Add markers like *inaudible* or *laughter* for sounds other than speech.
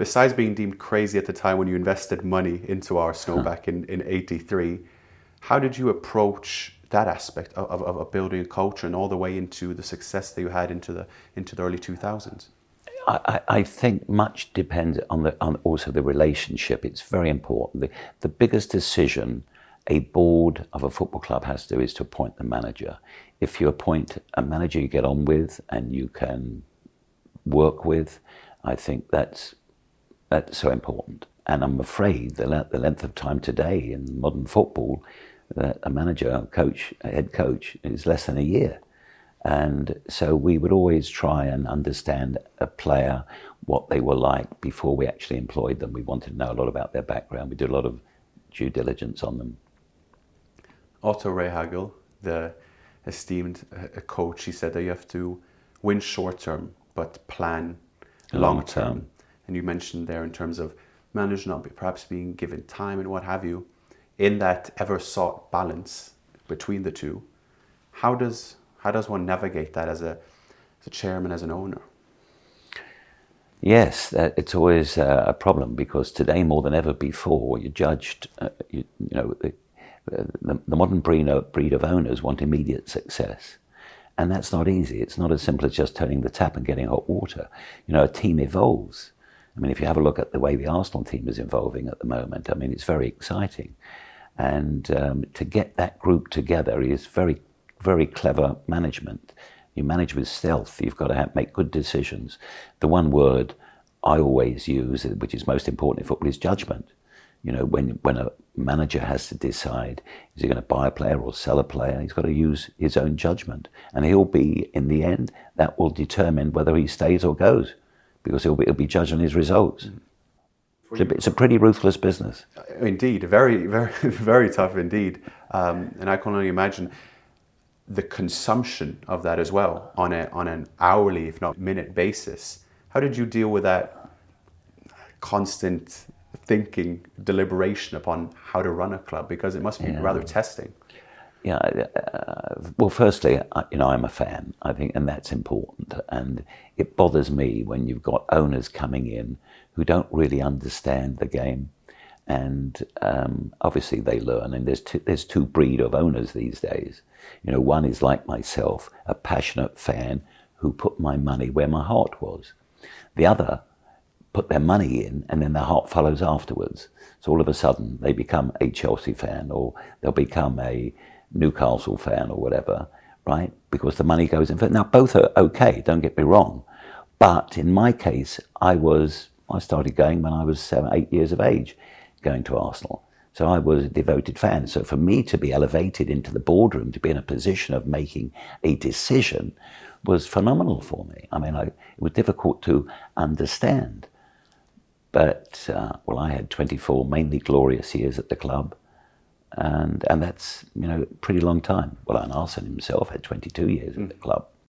besides being deemed crazy at the time when you invested money into Arsenal huh. back in, in 83, how did you approach that aspect of, of, of, building a culture and all the way into the success that you had into the, into the early 2000s? I, I think much depends on, the, on also the relationship. It's very important. The, the biggest decision a board of a football club has to do is to appoint the manager. If you appoint a manager you get on with and you can work with, I think that's that's so important. And I'm afraid the, le- the length of time today in modern football, that a manager, a coach, a head coach, is less than a year. And so we would always try and understand a player, what they were like before we actually employed them. We wanted to know a lot about their background. We did a lot of due diligence on them. Otto Rehhagel, the esteemed uh, coach, he said that you have to win short term but plan long term. And you mentioned there in terms of managers not perhaps being given time and what have you, in that ever sought balance between the two, how does how does one navigate that as a as a chairman, as an owner? Yes, it's always a problem because today more than ever before, you're judged. Uh, you, you, know, the, the, modern breed of, breed of owners want immediate success. And that's not easy. It's not as simple as just turning the tap and getting hot water. You know, a team evolves. I mean, if you have a look at the way the Arsenal team is evolving at the moment, I mean, it's very exciting. And um, to get that group together is very, very clever management. You manage with stealth. You've got to have, make good decisions. The one word I always use, which is most important in football, is judgment. You know, when when a manager has to decide is he going to buy a player or sell a player, he's got to use his own judgment, and he'll be in the end that will determine whether he stays or goes, because he'll be, he'll be judged on his results. It's a, it's a, pretty ruthless business. Indeed, very, very, *laughs* very tough indeed. Um, and I can only imagine the consumption of that as well on a on an hourly, if not minute basis. How did you deal with that constant thinking, deliberation upon how to run a club? Because it must be yeah. rather testing. Yeah. Uh, well, firstly, I, you know, I'm a fan. I think, and that's important. And it bothers me when you've got owners coming in who don't really understand the game. And um, obviously, they learn. And there's two, there's two breed of owners these days. You know, one is like myself, a passionate fan who put my money where my heart was. The other put their money in and then their heart follows afterwards. So all of a sudden they become a Chelsea fan or they'll become a Newcastle fan or whatever, right? Because the money goes in. Now both are okay, don't get me wrong. But in my case, I was, I started going when I was seven, eight years of age, going to Arsenal. So I was a devoted fan. So for me to be elevated into the boardroom, to be in a position of making a decision was phenomenal for me. I mean, I, it was difficult to understand. But, uh, well, I had 24 mainly glorious years at the club. And, and that's, you know, a pretty long time. Well, and Arsene himself had 22 years mm. at the club.